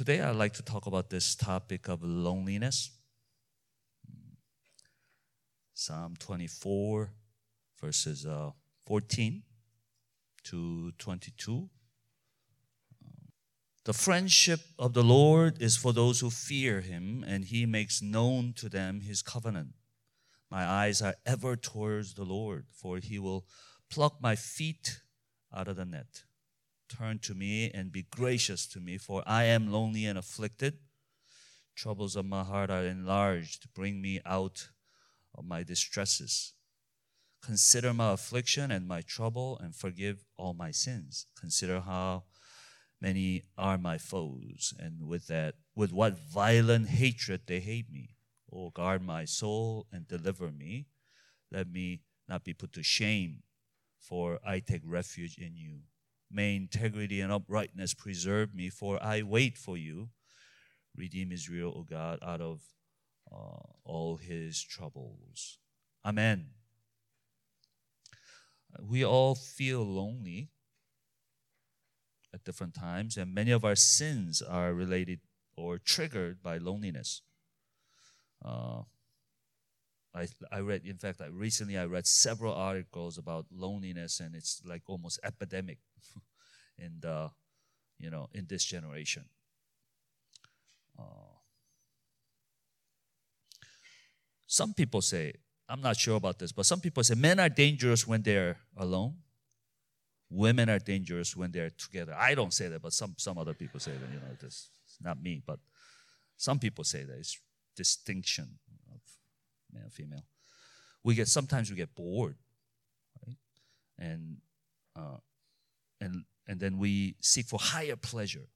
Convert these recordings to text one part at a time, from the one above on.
Today, I'd like to talk about this topic of loneliness. Psalm 24, verses uh, 14 to 22. The friendship of the Lord is for those who fear him, and he makes known to them his covenant. My eyes are ever towards the Lord, for he will pluck my feet out of the net. Turn to me and be gracious to me, for I am lonely and afflicted. Troubles of my heart are enlarged. Bring me out of my distresses. Consider my affliction and my trouble, and forgive all my sins. Consider how many are my foes, and with that, with what violent hatred they hate me. Oh, guard my soul and deliver me. Let me not be put to shame, for I take refuge in you. May integrity and uprightness preserve me, for I wait for you. Redeem Israel, O God, out of uh, all his troubles. Amen. We all feel lonely at different times, and many of our sins are related or triggered by loneliness. Uh, I, I read, in fact, I, recently I read several articles about loneliness, and it's like almost epidemic in the, you know, in this generation. Uh, some people say, I'm not sure about this, but some people say men are dangerous when they're alone women are dangerous when they're together. I don't say that, but some, some other people say that, you know, this, it's not me, but some people say that it's distinction male female. We get, sometimes we get bored, right? And, uh, and, and then we seek for higher pleasure.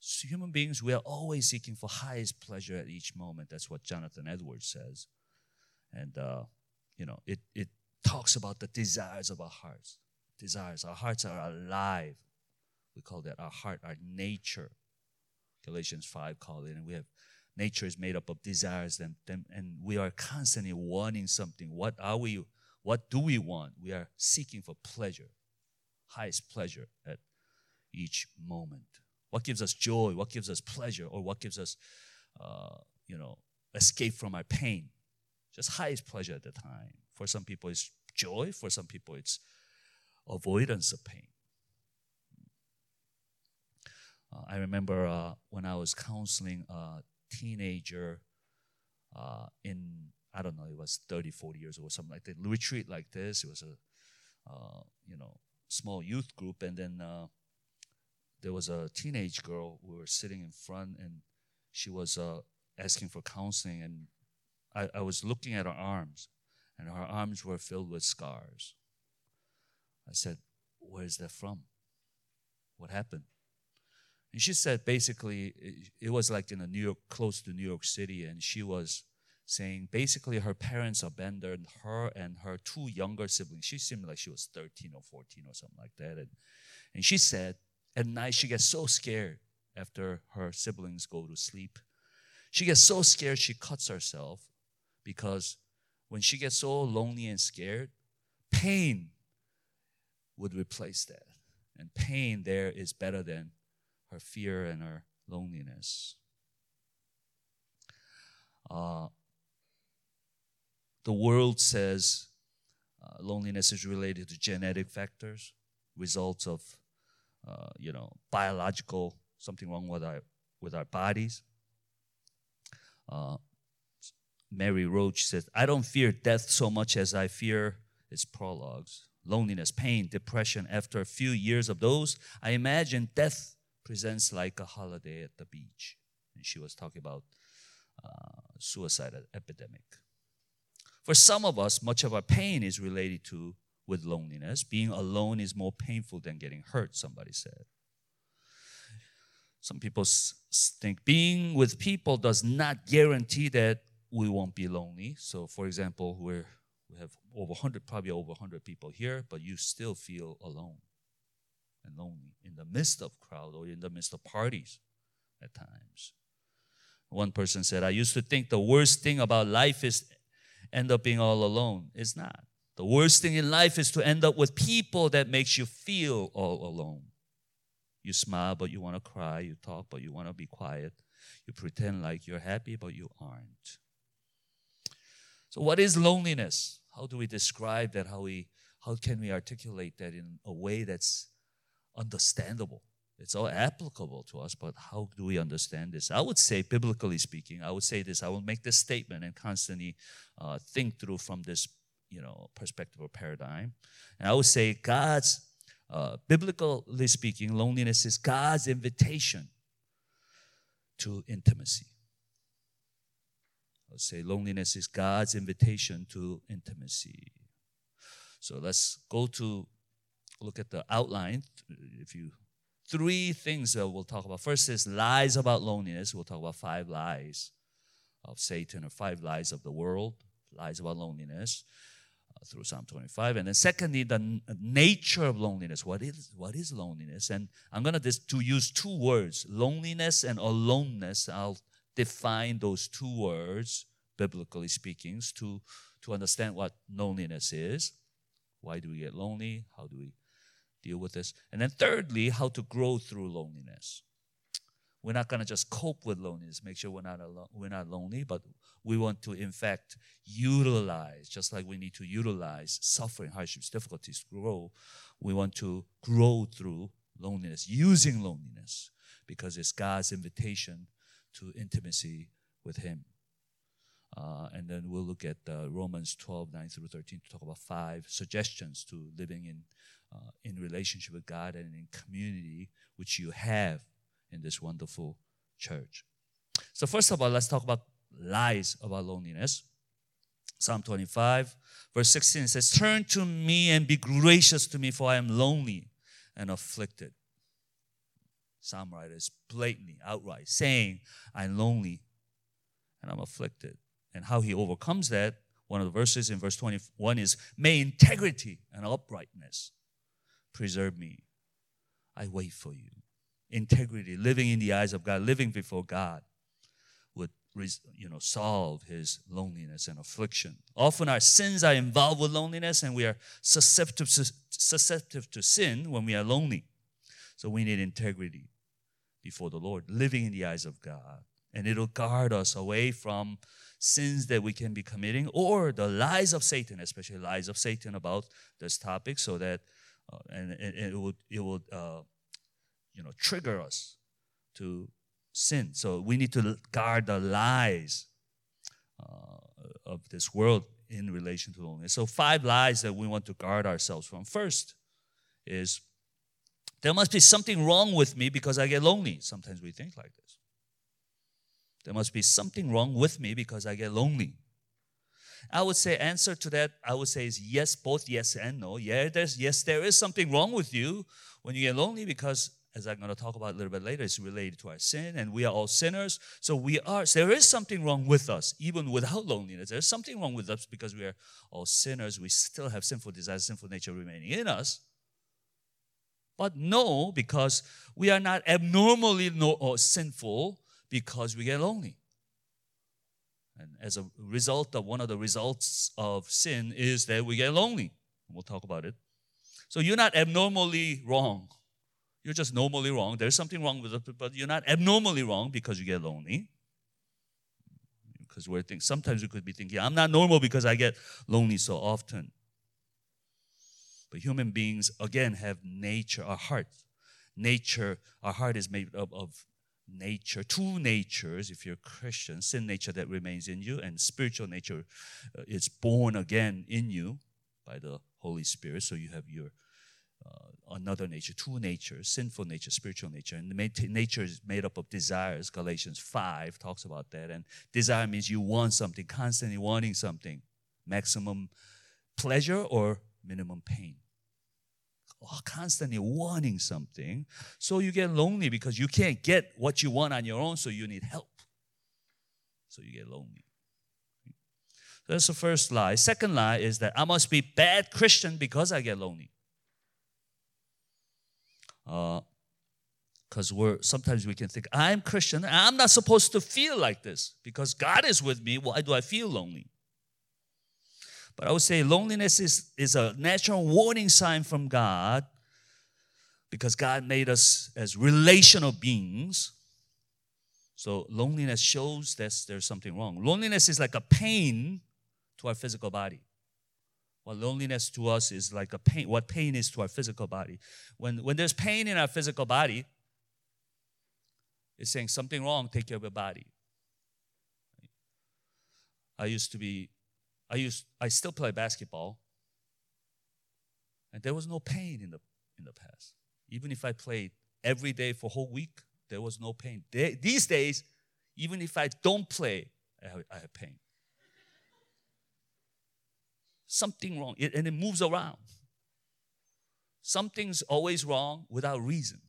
So human beings, we are always seeking for highest pleasure at each moment. That's what Jonathan Edwards says. And, uh, you know, it, it talks about the desires of our hearts desires. Our hearts are alive. We call that our heart, our nature. Galatians 5 call it. And we have nature is made up of desires and, and we are constantly wanting something. What are we? What do we want? We are seeking for pleasure, highest pleasure at each moment. What gives us joy? What gives us pleasure? Or what gives us, uh, you know, escape from our pain? Just highest pleasure at the time. For some people, it's joy. For some people, it's avoidance of pain. Uh, I remember uh, when I was counseling a teenager uh, in, I don't know, it was 30, 40 years old or something like that, retreat like this. It was a, uh, you know, small youth group. And then uh, there was a teenage girl. We were sitting in front and she was uh, asking for counseling. And I, I was looking at her arms, and her arms were filled with scars. I said, Where's that from? What happened? And she said basically it, was like in a New York, close to New York City, and she was saying basically her parents abandoned her and her two younger siblings. She seemed like she was 13 or 14 or something like that. And, and she said at night she gets so scared after her siblings go to sleep. She gets so scared she cuts herself because when she gets so lonely and scared, pain would replace that. And pain there is better than her fear and her loneliness. Uh, the world says uh, loneliness is related to genetic factors, results of, uh, you know, biological something wrong with our with our bodies. Uh, Mary Roach says, "I don't fear death so much as I fear its prologues." loneliness, pain, depression. After a few years of those, I imagine death presents like a holiday at the beach. And she was talking about uh, suicide epidemic. For some of us, much of our pain is related to with loneliness. Being alone is more painful than getting hurt, somebody said. Some people think being with people does not guarantee that we won't be lonely. So, for example, we're we have over 100, probably over 100 people here, but you still feel alone and lonely in the midst of crowd or in the midst of parties at times. One person said, I used to think the worst thing about life is end up being all alone. It's not. The worst thing in life is to end up with people that makes you feel all alone. You smile, but you want to cry. You talk, but you want to be quiet. You pretend like you're happy, but you aren't. So, what is loneliness? How do we describe that? How we how can we articulate that in a way that's understandable? It's all applicable to us, but how do we understand this? I would say, biblically speaking, I would say this. I will make this statement and constantly uh, think through from this, you know, perspective or paradigm. And I would say, God's, uh, biblically speaking, loneliness is God's invitation to intimacy. I would say loneliness is God's invitation to intimacy. So let's go to look at the outline. If you three things that we'll talk about. First is lies about loneliness. We'll talk about five lies of Satan or five lies of the world, lies about loneliness uh, through Psalm 25. And then secondly, the n- nature of loneliness. What is, what is loneliness? And I'm going to to use two words, loneliness and aloneness. I'll define those two words, biblically speaking, to, to understand what loneliness is. Why do we get lonely? How do we deal with this. And then thirdly, how to grow through loneliness. We're not going to just cope with loneliness, make sure we're not alone, we're not lonely, but we want to in fact utilize, just like we need to utilize suffering, hardships, difficulties grow. We want to grow through loneliness, using loneliness, because it's God's invitation to intimacy with Him. Uh, and then we'll look at uh, Romans 12, 9 through 13 to talk about five suggestions to living in uh, in relationship with God and in community, which you have in this wonderful church. So, first of all, let's talk about lies about loneliness. Psalm 25, verse 16 says, Turn to me and be gracious to me, for I am lonely and afflicted. Psalm writer is blatantly, outright saying, I'm lonely and I'm afflicted. And how he overcomes that, one of the verses in verse 21 is, May integrity and uprightness preserve me. I wait for you. Integrity, living in the eyes of God, living before God would you know solve his loneliness and affliction. Often our sins are involved with loneliness and we are susceptible susceptible to sin when we are lonely. So we need integrity before the Lord, living in the eyes of God. And it'll guard us away from sins that we can be committing or the lies of Satan, especially lies of Satan about this topic, so that uh, and, and, it would it would uh, you know trigger us to sin. So we need to guard the lies uh, of this world in relation to loneliness. So five lies that we want to guard ourselves from. First is there must be something wrong with me because I get lonely. Sometimes we think like this. There must be something wrong with me because I get lonely. I would say answer to that, I would say is yes, both yes and no. Yeah, there's yes, there is something wrong with you when you get lonely because as I'm going to talk about a little bit later, it's related to our sin, and we are all sinners. So we are. So there is something wrong with us, even without loneliness. There's something wrong with us because we are all sinners. We still have sinful desires, sinful nature remaining in us. But no, because we are not abnormally no, or sinful because we get lonely. And as a result of one of the results of sin is that we get lonely. We'll talk about it. So you're not abnormally wrong. You're just normally wrong. There's something wrong with it, but you're not abnormally wrong because you get lonely. Because we're thinking, sometimes we could be thinking, I'm not normal because I get lonely so often. But human beings, again, have nature, our heart. Nature, our heart is made up of nature, two natures, if you're a Christian, sin nature that remains in you, and spiritual nature uh, is born again in you by the Holy Spirit. So you have your uh, another nature, two natures, sinful nature, spiritual nature. And nature is made up of desires. Galatians 5 talks about that. And desire means you want something, constantly wanting something, maximum pleasure or minimum pain constantly wanting something. So you get lonely because you can't get what you want on your own, so you need help. So you get lonely. That's the first lie. Second lie is that I must be bad Christian because I get lonely. Because uh, we're sometimes we can think I'm Christian. I'm not supposed to feel like this because God is with me. Why do I feel lonely? But I would say loneliness is, is a natural warning sign from God because God made us as relational beings. So loneliness shows that there's something wrong. Loneliness is like a pain to our physical body. Well, loneliness to us is like a pain, what pain is to our physical body. When, when there's pain in our physical body, it's saying something wrong, take care of your body. I used to be, I used, I still play basketball, and there was no pain in the in the past. Even if I played every day for a whole week, there was no pain. These days, even if I don't play, I have, I have pain. Something wrong, it, and it moves around. Something's always wrong without reason.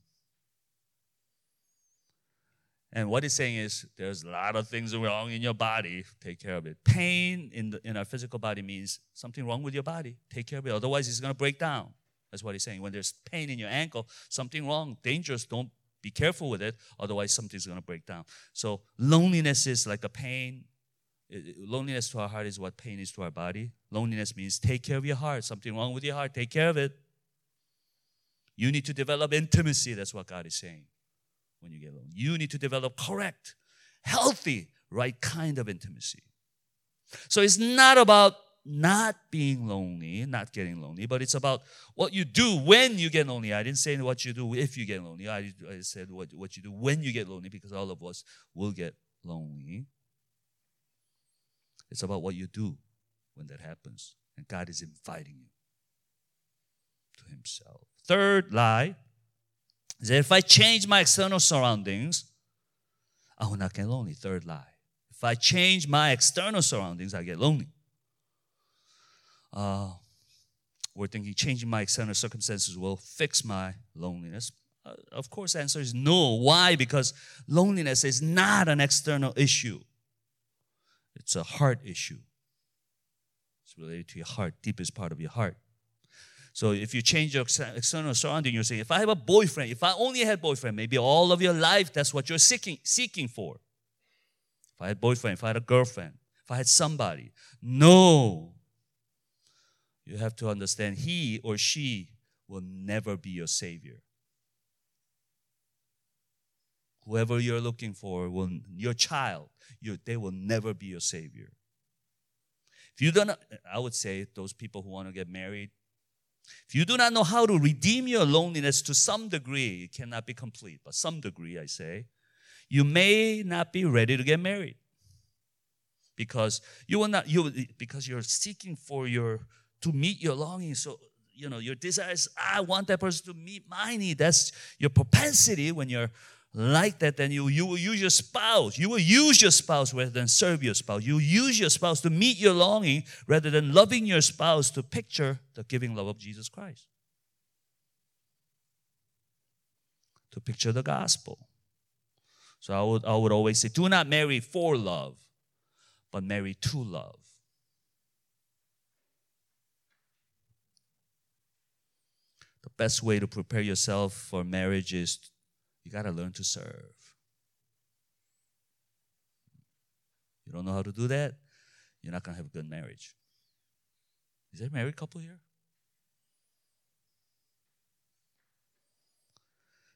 And what he's saying is there's a lot of things wrong in your body. Take care of it. Pain in, the, in our physical body means something wrong with your body. Take care of it. Otherwise, it's going to break down. That's what he's saying. When there's pain in your ankle, something wrong, dangerous, don't be careful with it. Otherwise, something's going to break down. So loneliness is like a pain. Loneliness to our heart is what pain is to our body. Loneliness means take care of your heart. Something wrong with your heart, take care of it. You need to develop intimacy. That's what God is saying when you get alone. You need to develop correct, healthy, right kind of intimacy. So it's not about not being lonely, not getting lonely, but it's about what you do when you get lonely. I didn't say what you do if you get lonely. I, I said what, what you do when you get lonely because all of us will get lonely. It's about what you do when that happens. And God is inviting you to Himself. Third lie that if I change my external surroundings, I will not get lonely. Third lie. If I change my external surroundings, I get lonely. Uh, we're thinking changing my external circumstances will fix my loneliness. Uh, of course, answer is no. Why? Because loneliness is not an external issue, it's a heart issue. It's related to your heart, deepest part of your heart. So if you change your external surrounding, you're saying, if I have a boyfriend, if I only had boyfriend, maybe all of your life that's what you're seeking, seeking for. If I had boyfriend, if I had a girlfriend, if I had somebody. No. You have to understand he or she will never be your savior. Whoever you're looking for, will, your child, your, they will never be your savior. If you don't, I would say those people who want to get married, if you do not know how to redeem your loneliness to some degree, it cannot be complete, but some degree, I say, you may not be ready to get married. Because you will not you because you're seeking for your to meet your longing. So you know your desires i want that person to meet my need. That's your propensity when you're like that, then you, you will use your spouse. You will use your spouse rather than serve your spouse. You use your spouse to meet your longing rather than loving your spouse to picture the giving love of Jesus Christ. To picture the gospel. So I would, I would always say, do not marry for love, but marry to love. The best way to prepare yourself for marriage is you got to learn to serve. You don't know how to do that, you're not going to have a good marriage. Is there a married couple here?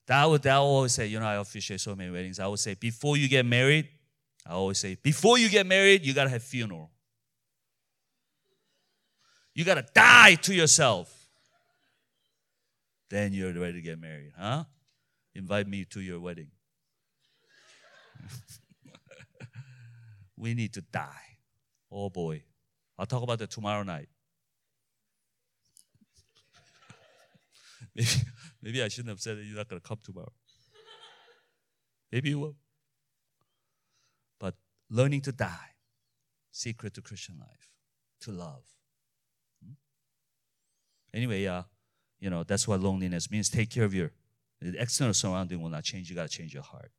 That would, that would always say, you know, I officiate so many weddings. I would say, before you get married, I always say, before you get married, you got to have funeral. You got to die to yourself. Then you're ready to get married, huh? Invite me to your wedding. we need to die. Oh boy. I'll talk about that tomorrow night. maybe, maybe I shouldn't have said that you're not going to come tomorrow. Maybe you will. But learning to die, secret to Christian life, to love. Hmm? Anyway, uh, you know, that's what loneliness means. Take care of your the external surrounding will not change. You got to change your heart.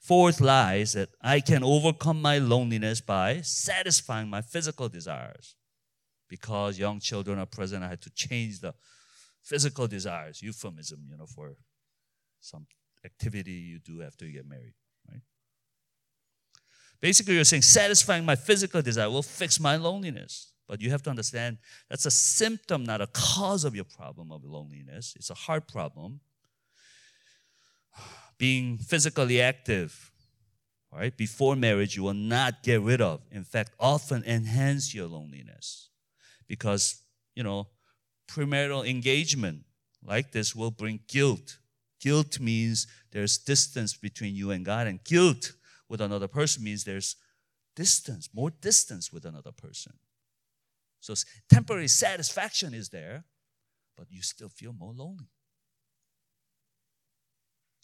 Fourth lies that I can overcome my loneliness by satisfying my physical desires. Because young children are present, I had to change the physical desires, euphemism, you know, for some activity you do after you get married, right? Basically, you're saying satisfying my physical desire will fix my loneliness. But you have to understand that's a symptom, not a cause of your problem of loneliness. It's a heart problem. Being physically active, right, before marriage, you will not get rid of. In fact, often enhance your loneliness because, you know, premarital engagement like this will bring guilt. Guilt means there's distance between you and God, and guilt with another person means there's distance, more distance with another person. So temporary satisfaction is there, but you still feel more lonely.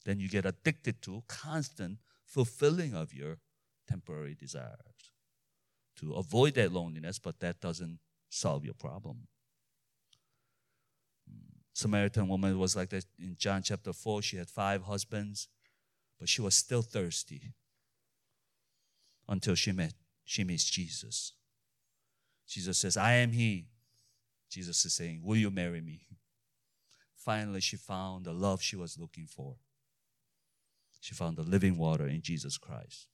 Then you get addicted to constant fulfilling of your temporary desires to avoid that loneliness, but that doesn't solve your problem. Hmm. Samaritan woman was like that in John chapter 4. She had five husbands, but she was still thirsty until she met she meets Jesus. Jesus says, I am he. Jesus is saying, Will you marry me? Finally, she found the love she was looking for. She found the living water in Jesus Christ.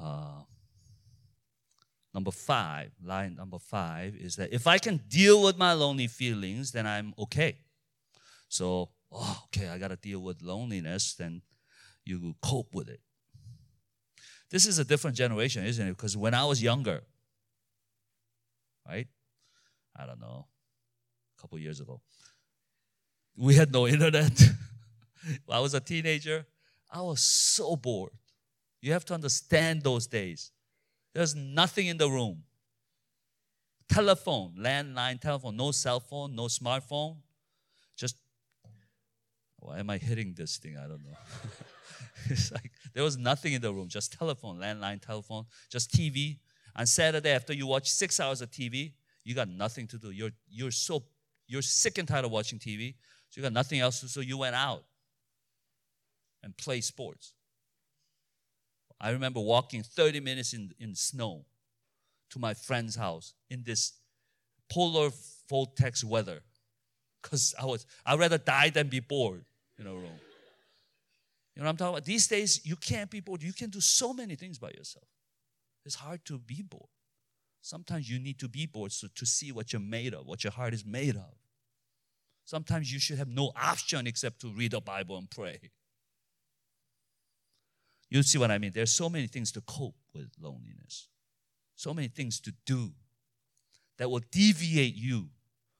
Uh, number five, line number five is that if I can deal with my lonely feelings, then I'm okay. So, oh, okay, I got to deal with loneliness, then you cope with it. This is a different generation, isn't it? Because when I was younger, right? I don't know, a couple years ago, we had no internet. I was a teenager. I was so bored. You have to understand those days. There's nothing in the room. Telephone, landline telephone, no cell phone, no smartphone. Just, why am I hitting this thing? I don't know. it's like there was nothing in the room, just telephone, landline telephone, just TV. On Saturday, after you watch six hours of TV, you got nothing to do. You're you're so you're sick and tired of watching TV, so you got nothing else. So you went out and played sports. I remember walking 30 minutes in, in snow to my friend's house in this polar vortex weather. Because I was I'd rather die than be bored in a room. You know what I'm talking about? These days, you can't be bored. You can do so many things by yourself. It's hard to be bored. Sometimes you need to be bored so, to see what you're made of, what your heart is made of. Sometimes you should have no option except to read the Bible and pray. You see what I mean? There's so many things to cope with loneliness, so many things to do that will deviate you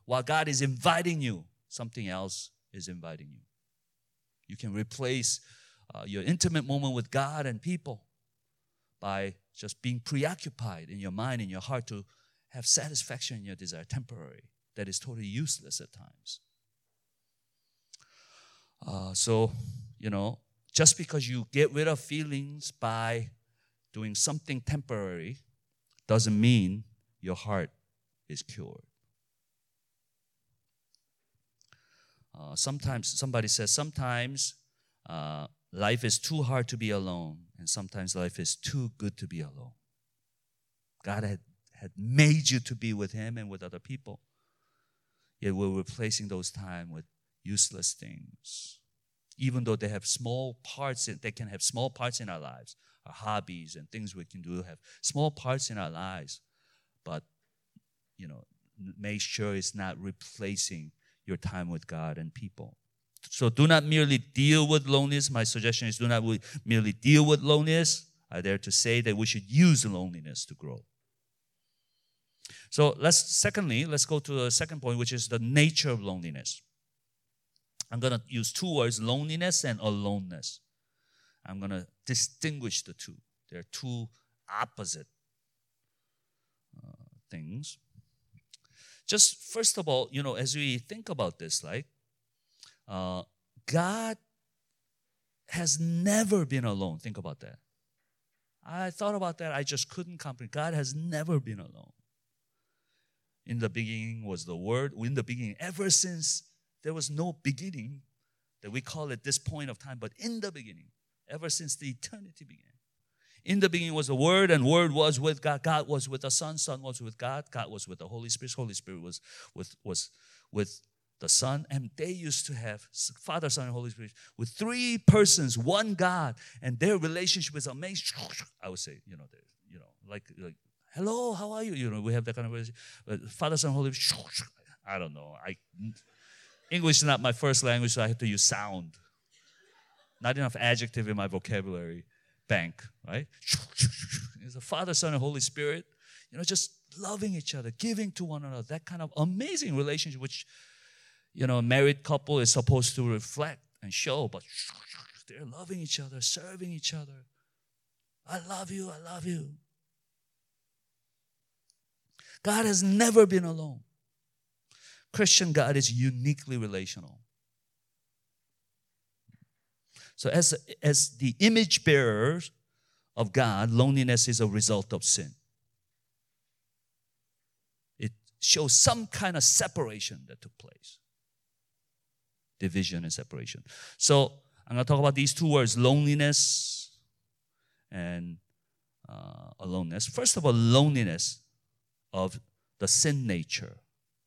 while God is inviting you. Something else is inviting you. You can replace uh, your intimate moment with God and people by just being preoccupied in your mind, in your heart to have satisfaction in your desire, temporary, that is totally useless at times. Uh, so, you know, just because you get rid of feelings by doing something temporary doesn't mean your heart is cured. Uh, sometimes somebody says, sometimes uh, life is too hard to be alone, and sometimes life is too good to be alone. God had, had made you to be with Him and with other people. Yet we're replacing those time with useless things. Even though they have small parts, in, they can have small parts in our lives, our hobbies and things we can do have small parts in our lives, but you know, make sure it's not replacing your time with God and people. So do not merely deal with loneliness. My suggestion is do not merely deal with loneliness. I dare to say that we should use loneliness to grow. So let's secondly, let's go to the second point, which is the nature of loneliness. I'm going to use two words, loneliness and aloneness. I'm going to distinguish the two. They're two opposite uh, things. Just first of all, you know, as we think about this, like, uh, God has never been alone. Think about that. I thought about that. I just couldn't comprehend. God has never been alone. In the beginning was the Word. In the beginning, ever since there was no beginning, that we call it this point of time, but in the beginning, ever since the eternity began. In the beginning was the Word, and Word was with God. God was with the Son. Son was with God. God was with the Holy Spirit. Holy Spirit was with was with the Son, and they used to have Father, Son, and Holy Spirit with three persons, one God, and their relationship is amazing. I would say, you know, you know, like, like, hello, how are you? You know, we have that kind of relationship. Father, Son, Holy Spirit. I don't know. I English is not my first language, so I have to use sound. Not enough adjective in my vocabulary bank, right? It's the Father, Son, and Holy Spirit. You know, just loving each other, giving to one another. That kind of amazing relationship, which you know, a married couple is supposed to reflect and show, but they're loving each other, serving each other. I love you, I love you. God has never been alone. Christian God is uniquely relational. So, as, as the image bearers of God, loneliness is a result of sin. It shows some kind of separation that took place division and separation. So, I'm going to talk about these two words loneliness and uh, aloneness. First of all, loneliness of the sin nature.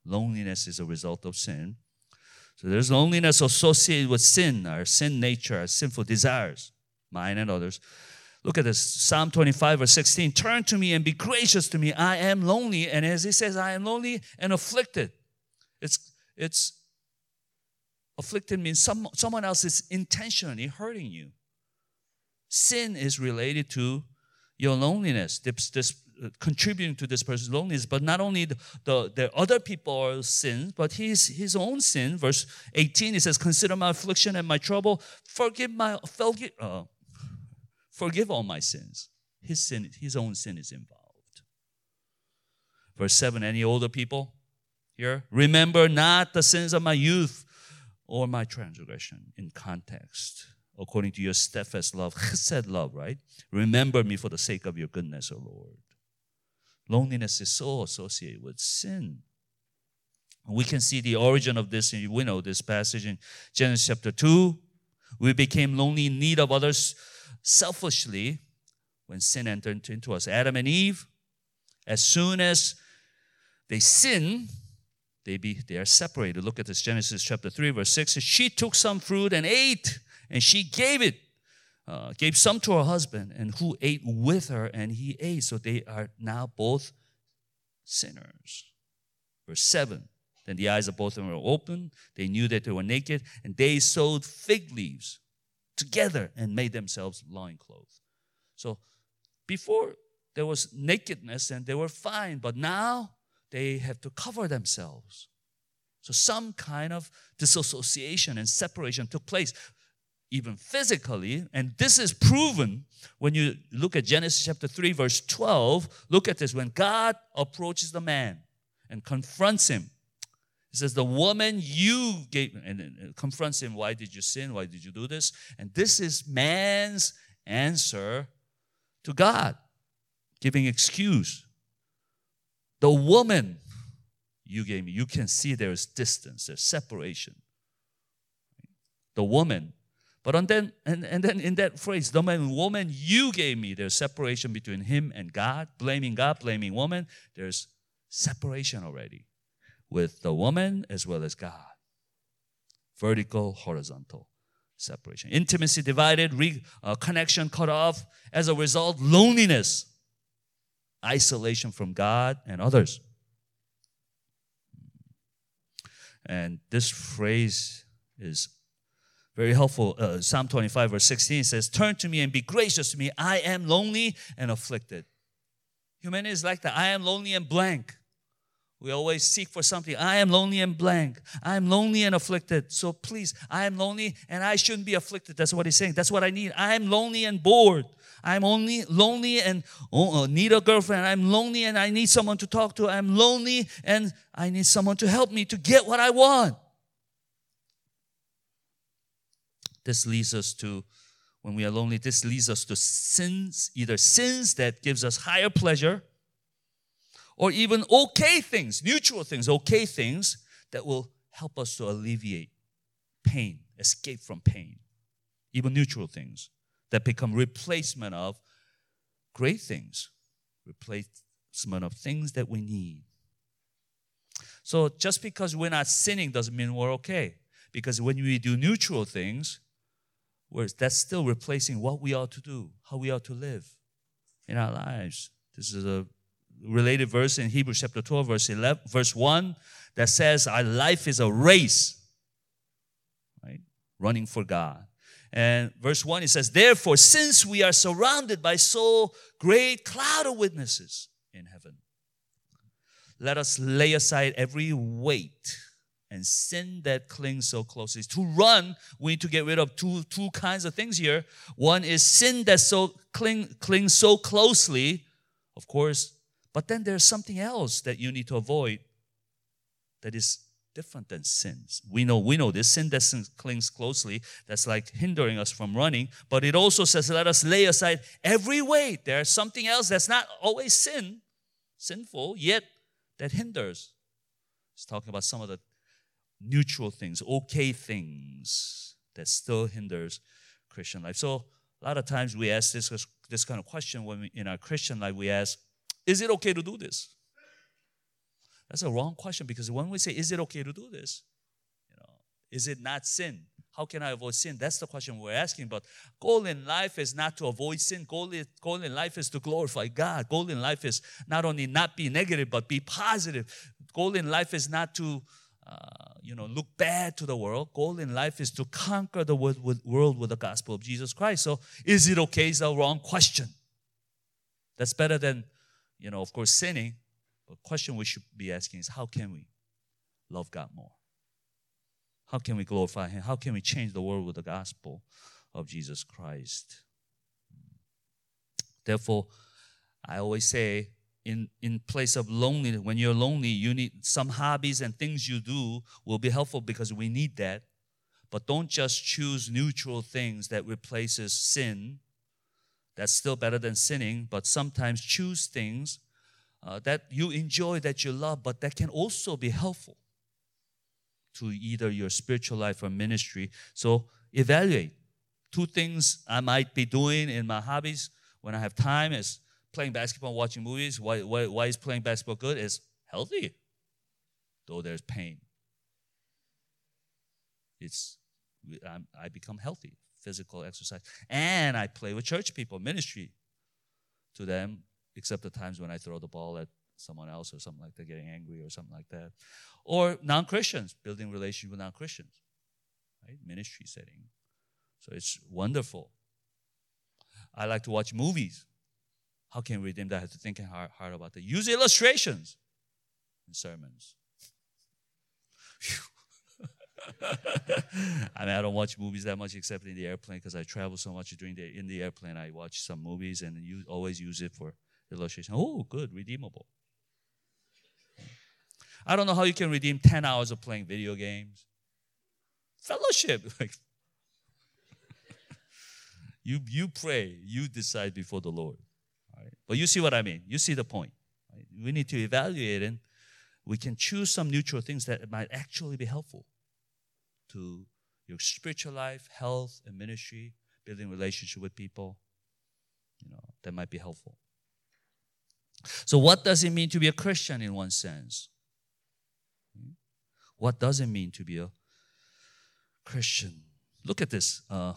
Loneliness is a result of sin. So there's loneliness associated with sin, our sin nature, our sinful desires, mine and others. Look at this Psalm 25, verse 16. Turn to me and be gracious to me. I am lonely. And as he says, I am lonely and afflicted. It's, it's afflicted means some, someone else is intentionally hurting you. Sin is related to your loneliness, this, this contributing to this person's loneliness. But not only the, the, the other people's sins, but his, his own sin. Verse 18, it says, Consider my affliction and my trouble. Forgive my forgive, uh, forgive all my sins. His sin, his own sin is involved. Verse 7, any older people here? Remember not the sins of my youth or my transgression in context according to your steadfast love, said love, right? Remember me for the sake of your goodness, O Lord. Loneliness is so associated with sin. We can see the origin of this, we know this passage in Genesis chapter 2. We became lonely in need of others selfishly when sin entered into us. Adam and Eve, as soon as they sin, they, be, they are separated. Look at this Genesis chapter 3, verse 6. She took some fruit and ate and she gave it, uh, gave some to her husband, and who ate with her, and he ate. So they are now both sinners. Verse 7 Then the eyes of both of them were open. They knew that they were naked, and they sewed fig leaves together and made themselves loincloths. So before there was nakedness and they were fine, but now they have to cover themselves. So some kind of disassociation and separation took place even physically. And this is proven when you look at Genesis chapter 3, verse 12. Look at this. When God approaches the man and confronts him, he says, The woman you gave, and confronts him, Why did you sin? Why did you do this? And this is man's answer to God, giving excuse. The woman you gave me, you can see there's distance, there's separation. The woman but on then, and, and then in that phrase, the man, woman you gave me, there's separation between him and God, blaming God, blaming woman. There's separation already with the woman as well as God. Vertical, horizontal separation. Intimacy divided, re, uh, connection cut off. As a result, loneliness, isolation from God and others. And this phrase is very helpful. Uh, Psalm 25, verse 16 says, Turn to me and be gracious to me. I am lonely and afflicted. Humanity is like that. I am lonely and blank. We always seek for something. I am lonely and blank. I am lonely and afflicted. So please, I am lonely and I shouldn't be afflicted. That's what he's saying. That's what I need. I am lonely and bored. I'm only lonely and oh, uh, need a girlfriend. I'm lonely and I need someone to talk to. I'm lonely and I need someone to help me to get what I want. This leads us to, when we are lonely, this leads us to sins, either sins that gives us higher pleasure, or even okay things, neutral things, okay things that will help us to alleviate pain, escape from pain. Even neutral things that become replacement of great things, replacement of things that we need. So just because we're not sinning doesn't mean we're okay. Because when we do neutral things, Whereas that's still replacing what we ought to do, how we ought to live in our lives. This is a related verse in Hebrews chapter 12, verse 11, verse 1 that says, Our life is a race. Right? Running for God. And verse 1 it says, Therefore, since we are surrounded by so great cloud of witnesses in heaven, let us lay aside every weight and sin that clings so closely. To run, we need to get rid of two, two kinds of things here. One is sin that so cling, clings so closely, of course, but then there's something else that you need to avoid that is different than sins. We know we know this sin that clings closely that's like hindering us from running, but it also says let us lay aside every weight. There's something else that's not always sin, sinful, yet that hinders. It's talking about some of the neutral things, okay things that still hinders Christian life. So a lot of times we ask this this kind of question when we, in our Christian life we ask, is it okay to do this? That's a wrong question because when we say, is it okay to do this? You know, is it not sin? How can I avoid sin? That's the question we're asking. But goal in life is not to avoid sin. Goal, is, goal in life is to glorify God. Goal in life is not only not be negative, but be positive. Goal in life is not to, uh, you know, look bad to the world. Goal in life is to conquer the world with, world with the gospel of Jesus Christ. So, is it okay? Is the wrong question. That's better than, you know, of course, sinning. But question we should be asking is how can we love God more? How can we glorify Him? How can we change the world with the gospel of Jesus Christ? Therefore, I always say, in, in place of loneliness, when you're lonely, you need some hobbies and things you do will be helpful because we need that. But don't just choose neutral things that replaces sin. That's still better than sinning, but sometimes choose things uh, that you enjoy, that you love, but that can also be helpful to either your spiritual life or ministry. So evaluate. Two things I might be doing in my hobbies when I have time is playing basketball, and watching movies. Why, why, why is playing basketball good? It's healthy, though there's pain. It's I'm, I become healthy, physical exercise, and I play with church people, ministry to them except the times when I throw the ball at someone else or something like that, getting angry or something like that. Or non Christians, building relations with non Christians, right? Ministry setting. So it's wonderful. I like to watch movies. How can we redeem that? I have to think hard, hard about that. Use illustrations in sermons. I mean, I don't watch movies that much except in the airplane because I travel so much during the in the airplane. I watch some movies and you always use it for illustration. Oh, good, redeemable. I don't know how you can redeem 10 hours of playing video games. Fellowship. you, you pray, you decide before the Lord. But you see what I mean. You see the point. Right? We need to evaluate and we can choose some neutral things that might actually be helpful to your spiritual life, health, and ministry, building relationship with people. You know, that might be helpful. So, what does it mean to be a Christian in one sense? What does it mean to be a Christian? Look at this. Uh,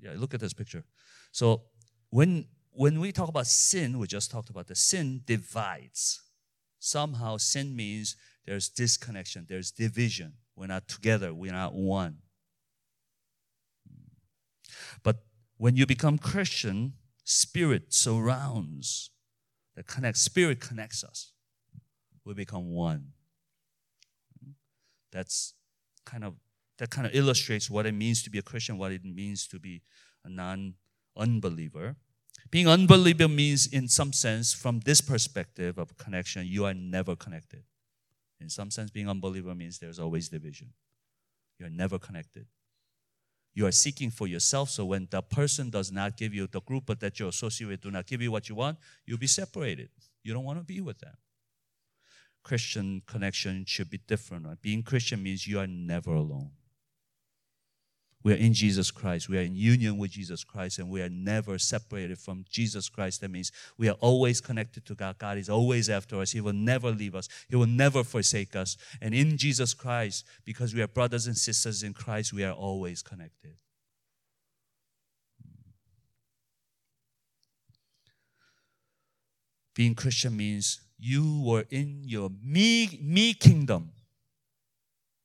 yeah, look at this picture. So, when when we talk about sin, we just talked about the sin divides. Somehow, sin means there's disconnection, there's division. We're not together, we're not one. But when you become Christian, spirit surrounds the connect spirit connects us. We become one. That's kind of that kind of illustrates what it means to be a Christian, what it means to be a non-unbeliever. Being unbelievable means, in some sense, from this perspective of connection, you are never connected. In some sense, being unbelievable means there's always division. You're never connected you are seeking for yourself. So when the person does not give you the group that you associate with do not give you what you want, you'll be separated. You don't want to be with them. Christian connection should be different. Right? Being Christian means you are never alone. We are in Jesus Christ. We are in union with Jesus Christ, and we are never separated from Jesus Christ. That means we are always connected to God. God is always after us. He will never leave us, He will never forsake us. And in Jesus Christ, because we are brothers and sisters in Christ, we are always connected. Being Christian means you were in your me, me kingdom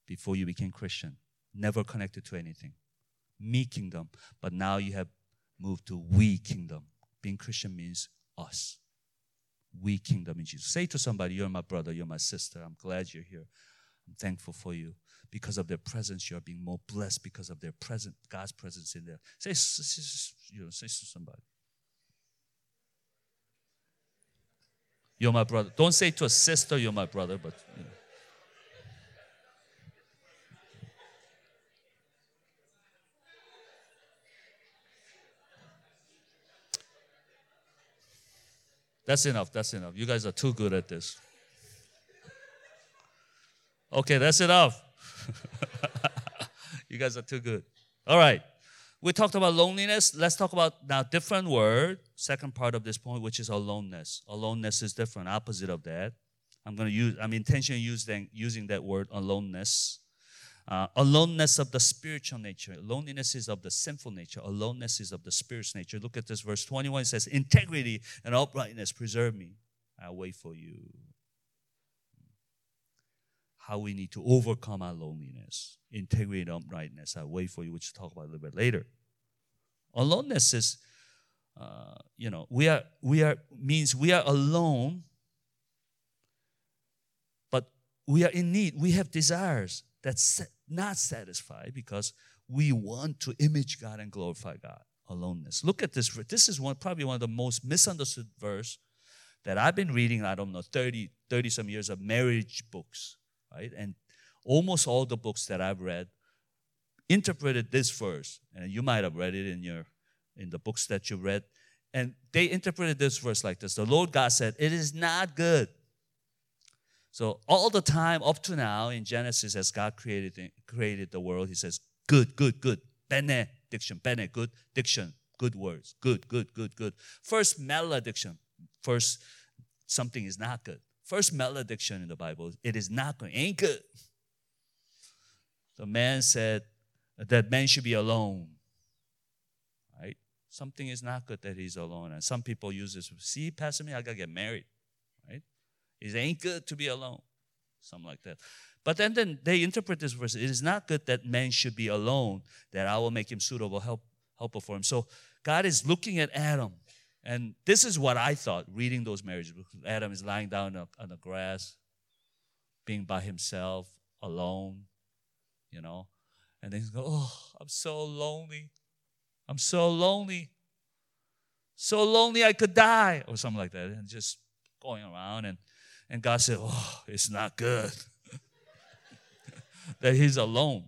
before you became Christian, never connected to anything me kingdom, but now you have moved to we kingdom. Being Christian means us. We kingdom in Jesus. Say to somebody, You're my brother, you're my sister. I'm glad you're here. I'm thankful for you. Because of their presence, you're being more blessed because of their presence, God's presence in there. Say, you know, say to somebody. You're my brother. Don't say to a sister, You're my brother, but you know. That's enough. That's enough. You guys are too good at this. Okay, that's enough. you guys are too good. All right. We talked about loneliness. Let's talk about now different word. Second part of this point, which is aloneness. Aloneness is different, opposite of that. I'm going to use. I'm intentionally using using that word aloneness. Uh, aloneness of the spiritual nature. Loneliness is of the sinful nature. Aloneness is of the spiritual nature. Look at this verse 21. It says, Integrity and uprightness preserve me. I wait for you. How we need to overcome our loneliness. Integrity and uprightness. I wait for you, which we'll talk about a little bit later. Aloneness is, uh, you know, we are, we are, means we are alone, but we are in need. We have desires that's not satisfied because we want to image God and glorify God. Aloneness. Look at this. This is one probably one of the most misunderstood verse that I've been reading. I don't know 30 30 some years of marriage books, right? And almost all the books that I've read interpreted this verse, and you might have read it in your in the books that you read. And they interpreted this verse like this: The Lord God said, "It is not good so all the time up to now in Genesis, as God created created the world, He says, "Good, good, good." Benediction, bene, good diction, good words, good, good, good, good. First malediction, first something is not good. First malediction in the Bible, it is not good, ain't good. The man said that man should be alone. Right? Something is not good that he's alone. And some people use this. See, Pastor me, I gotta get married. It ain't good to be alone. Something like that. But then, then they interpret this verse. It is not good that man should be alone, that I will make him suitable help, helper for him. So God is looking at Adam. And this is what I thought reading those marriages. Adam is lying down on the grass, being by himself, alone, you know. And then he's go, Oh, I'm so lonely. I'm so lonely. So lonely I could die, or something like that. And just going around and and God said, Oh, it's not good that he's alone.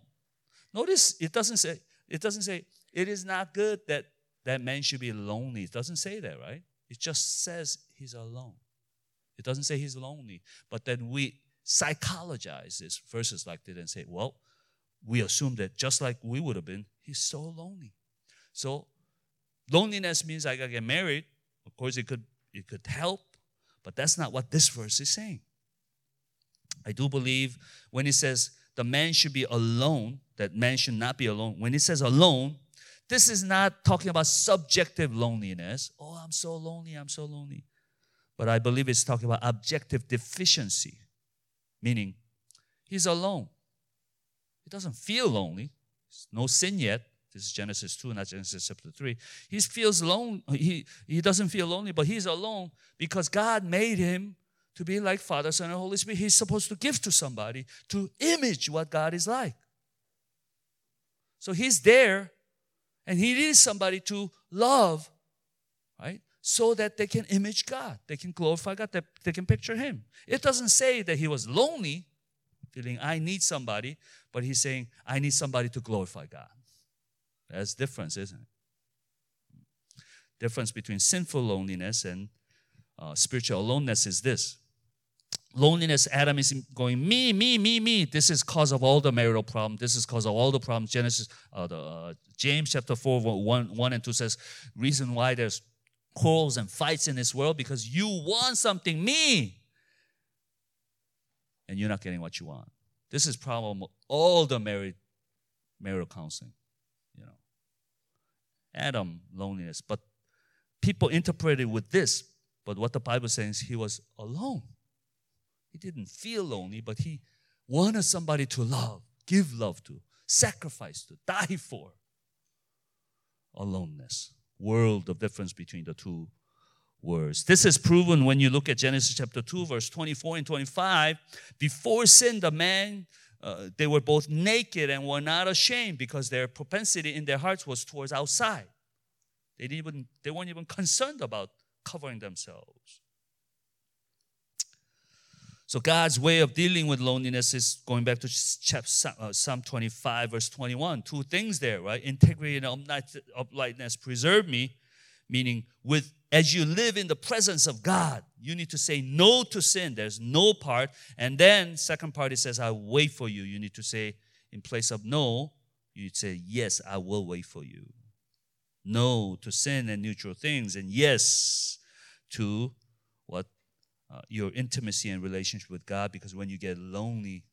Notice it doesn't say, it doesn't say, it is not good that that man should be lonely. It doesn't say that, right? It just says he's alone. It doesn't say he's lonely. But then we psychologize this verses like that and say, well, we assume that just like we would have been, he's so lonely. So loneliness means I gotta get married. Of course, it could it could help but that's not what this verse is saying. I do believe when it says the man should be alone, that man should not be alone. When it says alone, this is not talking about subjective loneliness. Oh, I'm so lonely, I'm so lonely. But I believe it's talking about objective deficiency, meaning he's alone. He doesn't feel lonely, no sin yet, is Genesis 2, not Genesis chapter 3. He feels alone. He, he doesn't feel lonely, but he's alone because God made him to be like Father, Son, and Holy Spirit. He's supposed to give to somebody to image what God is like. So he's there and he needs somebody to love, right? So that they can image God, they can glorify God, that they can picture Him. It doesn't say that he was lonely, feeling, I need somebody, but he's saying, I need somebody to glorify God. That's difference, isn't it? Difference between sinful loneliness and uh, spiritual aloneness is this. Loneliness, Adam is going, me, me, me, me. This is cause of all the marital problem. This is cause of all the problems. Genesis, uh, the, uh, James chapter 4, 1, 1 and 2 says, reason why there's quarrels and fights in this world because you want something, me. And you're not getting what you want. This is problem all the married marital counseling. Adam loneliness. But people interpret it with this. But what the Bible says, he was alone. He didn't feel lonely, but he wanted somebody to love, give love to, sacrifice to, die for. aloneness. World of difference between the two words. This is proven when you look at Genesis chapter 2, verse 24 and 25. Before sin, the man, uh, they were both naked and were not ashamed because their propensity in their hearts was towards outside. They, didn't even, they weren't even concerned about covering themselves. So God's way of dealing with loneliness is going back to uh, Psalm 25, verse 21. Two things there, right? Integrity and uprightness preserve me, meaning with as you live in the presence of God, you need to say no to sin. There's no part. And then second part it says, I wait for you. You need to say, in place of no, you say, Yes, I will wait for you. No to sin and neutral things, and yes to what uh, your intimacy and relationship with God. Because when you get lonely,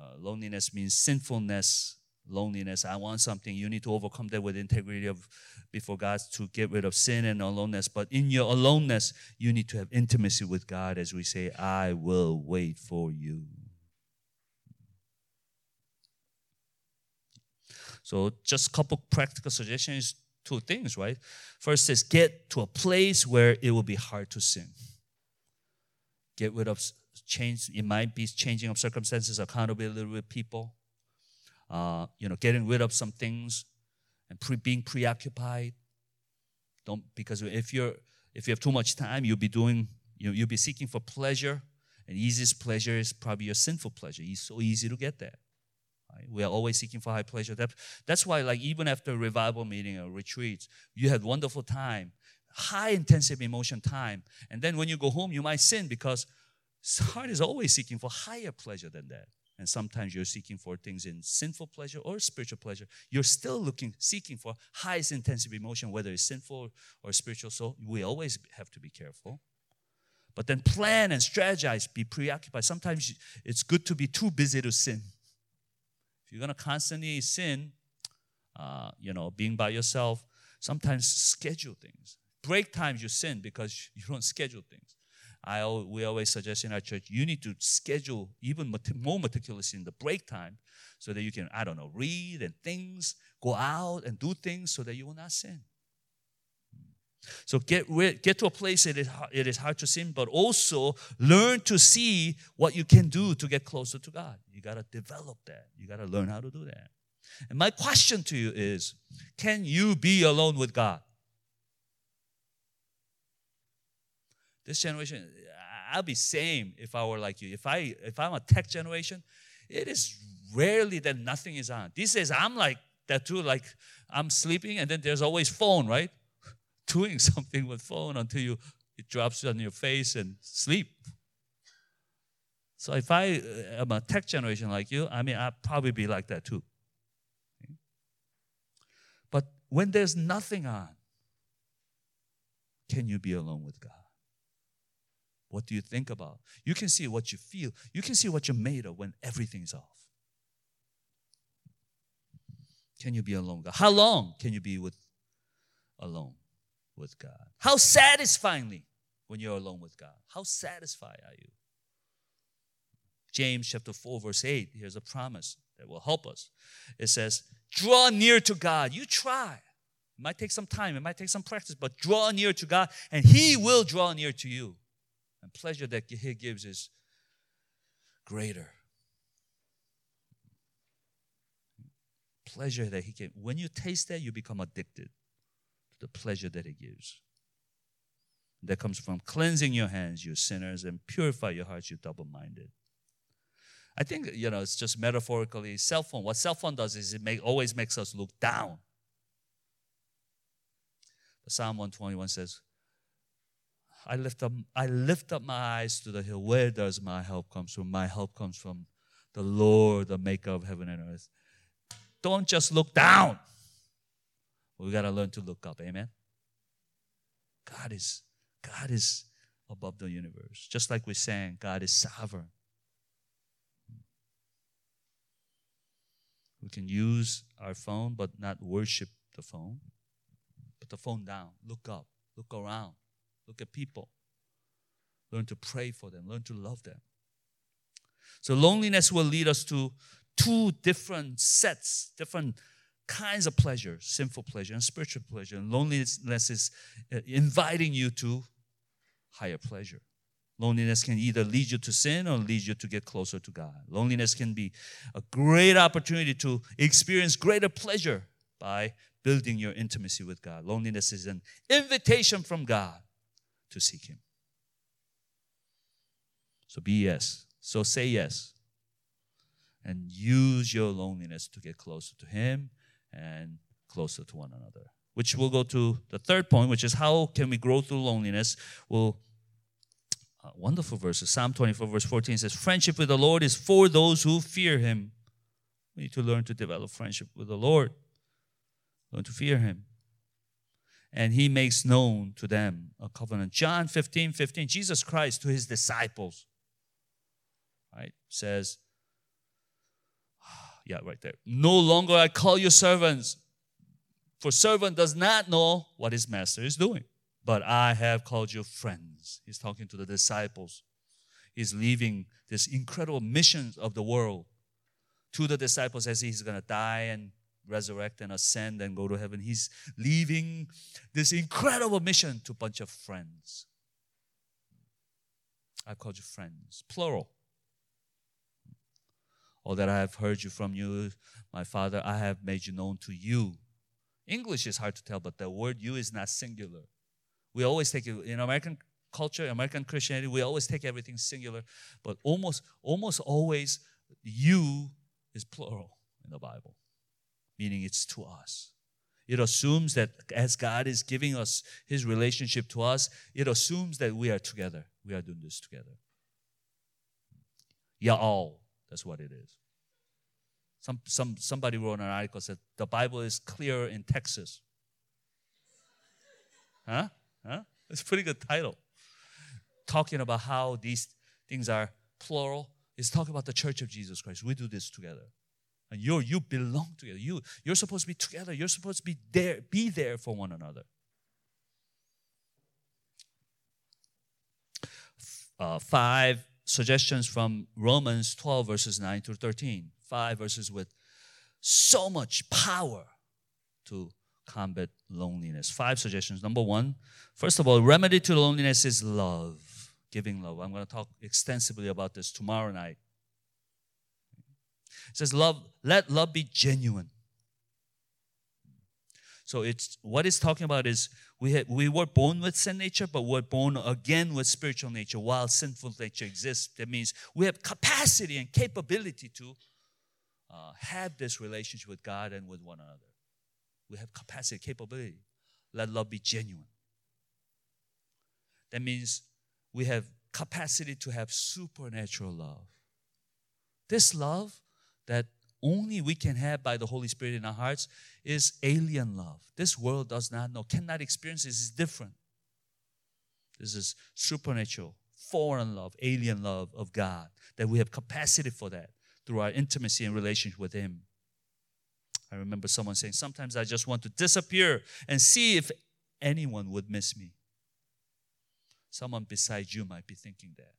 uh, loneliness means sinfulness loneliness. I want something. You need to overcome that with integrity of before God to get rid of sin and aloneness. But in your aloneness, you need to have intimacy with God as we say, I will wait for you. So just a couple practical suggestions, two things, right? First is get to a place where it will be hard to sin. Get rid of change. It might be changing of circumstances, accountability with people uh, you know, getting rid of some things and pre- being preoccupied. Don't because if you're if you have too much time, you'll be doing you know, you'll be seeking for pleasure, and easiest pleasure is probably your sinful pleasure. It's so easy to get that. Right? We are always seeking for high pleasure. That, that's why, like even after a revival meeting or retreats, you had wonderful time, high intensive emotion time, and then when you go home, you might sin because heart is always seeking for higher pleasure than that and sometimes you're seeking for things in sinful pleasure or spiritual pleasure you're still looking seeking for highest intensive emotion whether it's sinful or spiritual so we always have to be careful. But then plan and strategize be preoccupied. Sometimes it's good to be too busy to sin. If you're going to constantly sin uh, you know being by yourself sometimes schedule things. Break times you sin because you don't schedule things I we always suggest in our church you need to schedule even more meticulously in the break time so that you can I don't know read and things go out and do things so that you will not sin. So get get to a place it is it is hard to sin, but also learn to see what you can do to get closer to God. You got to develop that. You got to learn how to do that. And my question to you is, can you be alone with God? This generation, I'll be same if I were like you. If I if I'm a tech generation, it is rarely that nothing is on. These days I'm like that too. Like I'm sleeping and then there's always phone, right? Doing something with phone until you it drops on your face and sleep. So if I uh, am a tech generation like you, I mean I'd probably be like that too. But when there's nothing on, can you be alone with God? What do you think about? You can see what you feel. You can see what you're made of when everything's off. Can you be alone? God? How long can you be with alone with God? How satisfyingly when you're alone with God? How satisfied are you? James chapter 4, verse 8, here's a promise that will help us. It says, Draw near to God. You try. It might take some time, it might take some practice, but draw near to God, and He will draw near to you and pleasure that He gives is greater. Pleasure that He can. When you taste that, you become addicted to the pleasure that He gives. That comes from cleansing your hands, you sinners, and purify your hearts, you double minded. I think, you know, it's just metaphorically cell phone. What cell phone does is it make, always makes us look down. Psalm 121 says, I lift up I lift up my eyes to the hill. Where does my help come from? My help comes from the Lord, the maker of heaven and earth. Don't just look down. We got to learn to look up. Amen. God is God is above the universe. Just like we sang, God is sovereign. We can use our phone but not worship the phone. Put the phone down. Look up. Look around. Look at people. Learn to pray for them, learn to love them. So, loneliness will lead us to two different sets, different kinds of pleasure sinful pleasure and spiritual pleasure. And loneliness is uh, inviting you to higher pleasure. Loneliness can either lead you to sin or lead you to get closer to God. Loneliness can be a great opportunity to experience greater pleasure by building your intimacy with God. Loneliness is an invitation from God to seek Him. So be yes. So say yes. And use your loneliness to get closer to Him and closer to one another. Which we'll go to the third point, which is how can we grow through loneliness? We'll uh, wonderful verses. Psalm 24, verse 14 says, Friendship with the Lord is for those who fear Him. We need to learn to develop friendship with the Lord, learn to fear Him. And He makes known to them a covenant. John 15, 15, Jesus Christ to His disciples, right, says, yeah, right there. No longer I call you servants, for servant does not know what his master is doing but I have called you friends. He's talking to the disciples. He's leaving this incredible mission of the world to the disciples as he's going to die and resurrect and ascend and go to heaven. He's leaving this incredible mission to a bunch of friends. I've called you friends, plural. All that I have heard you from you, my Father, I have made you known to you. English is hard to tell, but the word you is not singular. We always take it in American culture, American Christianity, we always take everything singular, but almost almost always you is plural in the Bible, meaning it's to us. It assumes that as God is giving us his relationship to us, it assumes that we are together. We are doing this together. Ya'al, that's what it is. Some, some, somebody wrote an article said the Bible is clear in Texas. Huh? Huh? It's a pretty good title. Talking about how these things are plural is talking about the church of Jesus Christ. We do this together. And you you belong together. You you're supposed to be together. You're supposed to be there, be there for one another. Uh, five suggestions from Romans 12, verses 9 through 13. Five verses with so much power to combat loneliness. Five suggestions. Number one, first of all, remedy to loneliness is love, giving love. I'm going to talk extensively about this tomorrow night. It says, love, let love be genuine. So it's what it's talking about is we had, we were born with sin nature, but we're born again with spiritual nature while sinful nature exists. That means we have capacity and capability to uh, have this relationship with God and with one another. We have capacity, capability. Let love be genuine. That means we have capacity to have supernatural love. This love that only we can have by the Holy Spirit in our hearts is alien love. This world does not know, cannot experience this. It's different. This is supernatural, foreign love, alien love of God, that we have capacity for that through our intimacy and relationship with Him. I remember someone saying, Sometimes I just want to disappear and see if anyone would miss me. Someone beside you might be thinking that.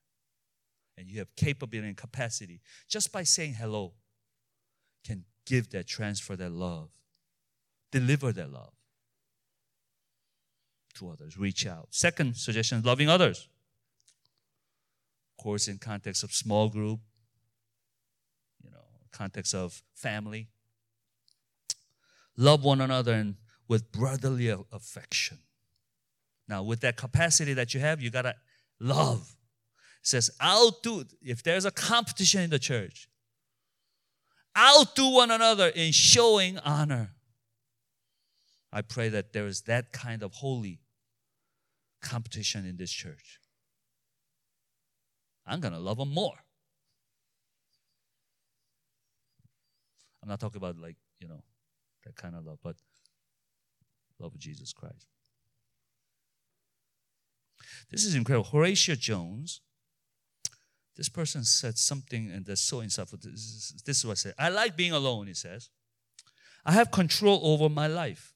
And you have capability and capacity just by saying hello can give that, transfer that love, deliver that love to others, reach out. Second suggestion loving others. Of course, in context of small group, you know, context of family, love one another and with brotherly affection. Now, with that capacity that you have, you gotta love. It says, outdo, if there's a competition in the church, outdo one another in showing honor. I pray that there is that kind of holy competition in this church. I'm gonna love them more. I'm not talking about like, you know, that kind of love, but love of Jesus Christ. This is incredible. Horacio Jones, this person said something and that's so insightful. This is, this is what I said. I like being alone, he says. I have control over my life.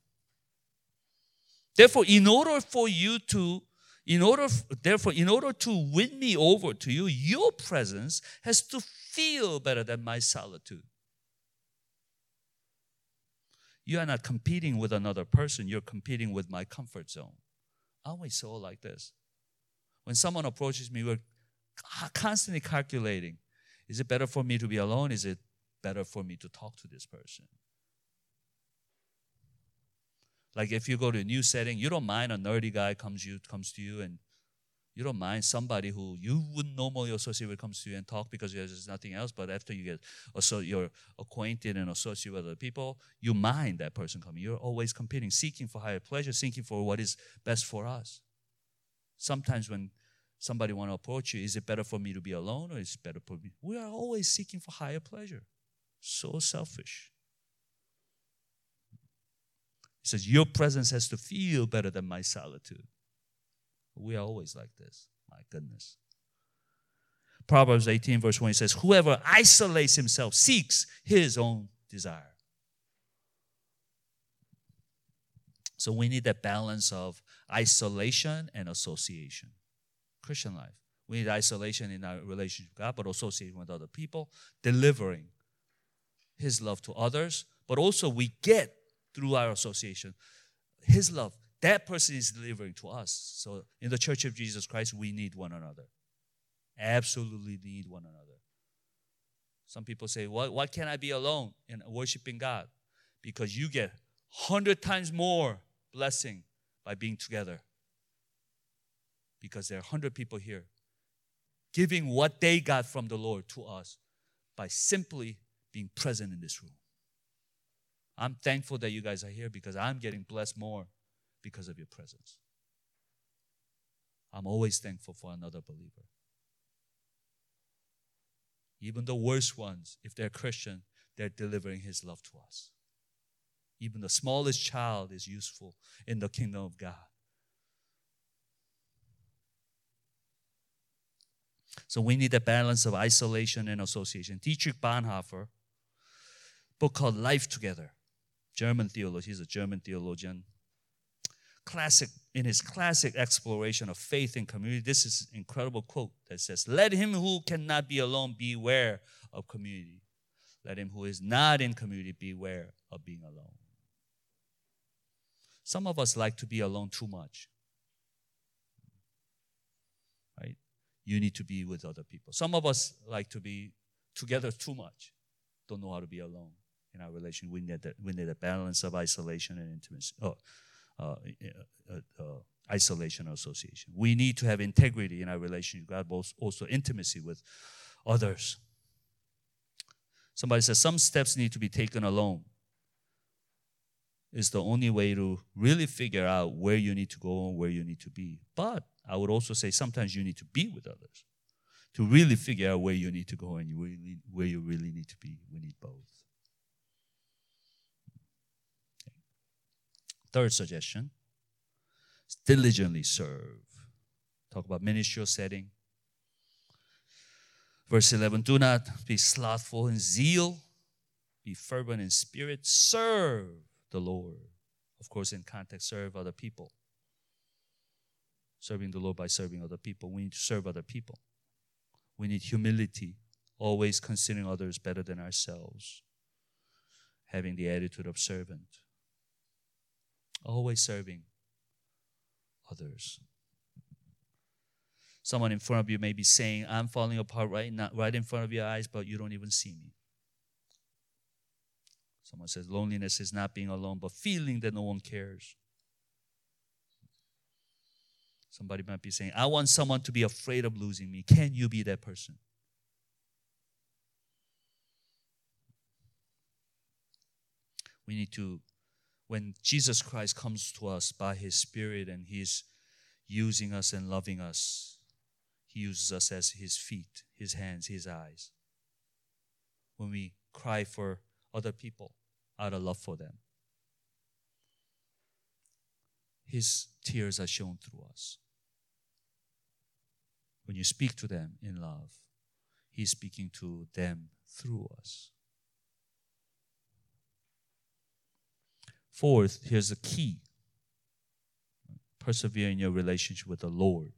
Therefore, in order for you to, in order, therefore, in order to win me over to you, your presence has to feel better than my solitude. You are not competing with another person, you're competing with my comfort zone. Aren't so like this? When someone approaches me, we're constantly calculating is it better for me to be alone? Is it better for me to talk to this person? Like if you go to a new setting, you don't mind a nerdy guy comes you comes to you and you don't mind somebody who you wouldn't normally associate with comes to you and talk because there's nothing else. But after you get so you're acquainted and associate with other people, you mind that person coming. You're always competing, seeking for higher pleasure, seeking for what is best for us. Sometimes when somebody want to approach you, is it better for me to be alone or is it better for me? We are always seeking for higher pleasure. So selfish. He says, Your presence has to feel better than my solitude. We are always like this. My goodness. Proverbs 18, verse 1 says, Whoever isolates himself seeks his own desire. So we need that balance of isolation and association. Christian life. We need isolation in our relationship with God, but association with other people, delivering His love to others, but also we get through our association His love that person is delivering to us. So in the Church of Jesus Christ, we need one another. Absolutely need one another. Some people say, why, why can't I be alone in worshiping God? Because you get hundred times more blessing by being together. Because there are hundred people here giving what they got from the Lord to us by simply being present in this room. I'm thankful that you guys are here because I'm getting blessed more because of your presence. I'm always thankful for another believer. Even the worst ones, if they're Christian, they're delivering His love to us. Even the smallest child is useful in the kingdom of God. So we need a balance of isolation and association. Dietrich Bonhoeffer, book called Life Together. German theologian, he's a German theologian, classic in his classic exploration of faith and community this is an incredible quote that says let him who cannot be alone beware of community let him who is not in community beware of being alone some of us like to be alone too much right you need to be with other people some of us like to be together too much don't know how to be alone in our relation we need that we need a balance of isolation and intimacy oh uh, uh, uh, isolation or association. We need to have integrity in our relationship God, but also intimacy with others. Somebody says some steps need to be taken alone. Is the only way to really figure out where you need to go and where you need to be. But I would also say sometimes you need to be with others to really figure out where you need to go and where you really need to be. We need both. Third suggestion diligently serve. Talk about ministerial setting. Verse 11 Do not be slothful in zeal, be fervent in spirit, serve the Lord. Of course, in context, serve other people. Serving the Lord by serving other people. We need to serve other people. We need humility, always considering others better than ourselves, having the attitude of servant always serving others. Someone in front of you may be saying, I'm falling apart right now, right in front of your eyes, but you don't even see me. Someone says loneliness is not being alone, but feeling that no one cares. Somebody might be saying, I want someone to be afraid of losing me. Can you be that person? We need to when Jesus Christ comes to us by His Spirit and He's using us and loving us, He uses us as His feet, His hands, His eyes. When we cry for other people out of love for them, His tears are shown through us. When you speak to them in love, He's speaking to them through us. Fourth, here's the key persevere in your relationship with the Lord.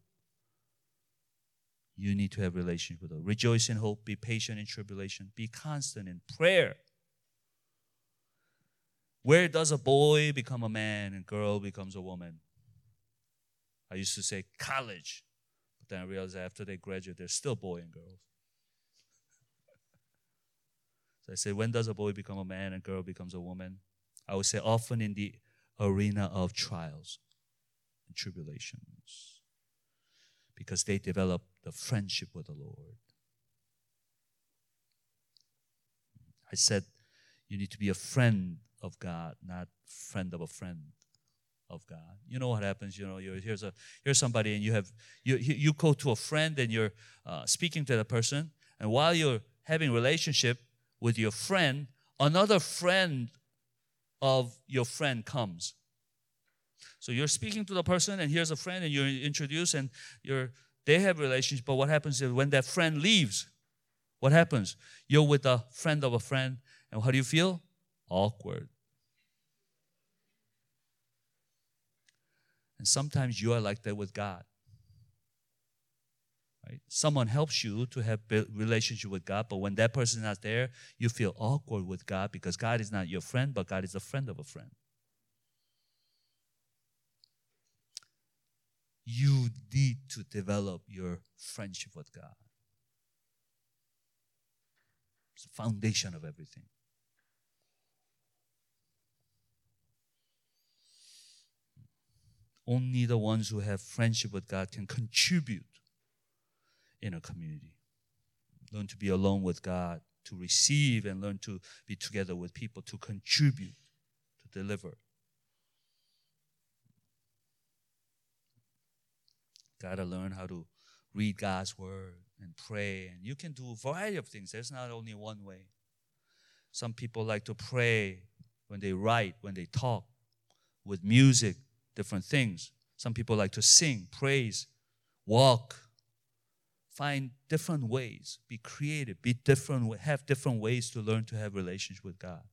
You need to have relationship with the Lord. Rejoice in hope, be patient in tribulation, be constant in prayer. Where does a boy become a man and girl becomes a woman? I used to say college, but then I realized after they graduate, they're still boy and girls. so I say, when does a boy become a man and girl becomes a woman? I would say often in the arena of trials and tribulations because they develop the friendship with the Lord. I said, you need to be a friend of God, not friend of a friend of God. You know what happens? You know, here's a here's somebody, and you have you you go to a friend, and you're uh, speaking to the person, and while you're having relationship with your friend, another friend of your friend comes. So you're speaking to the person, and here's a friend, and you're introduced, and you're they have relationship. But what happens is when that friend leaves, what happens? You're with a friend of a friend, and how do you feel? Awkward. And sometimes you are like that with God. Right? Someone helps you to have relationship with God, but when that person is not there, you feel awkward with God because God is not your friend, but God is a friend of a friend. You need to develop your friendship with God. It's the foundation of everything. Only the ones who have friendship with God can contribute in a community. Learn to be alone with God, to receive, and learn to be together with people to contribute, to deliver. Gotta learn how to read God's word and pray. And you can do a variety of things. There's not only one way. Some people like to pray when they write, when they talk, with music, different things. Some people like to sing, praise, walk. Find different ways. Be creative. Be different. Have different ways to learn to have relationship with God,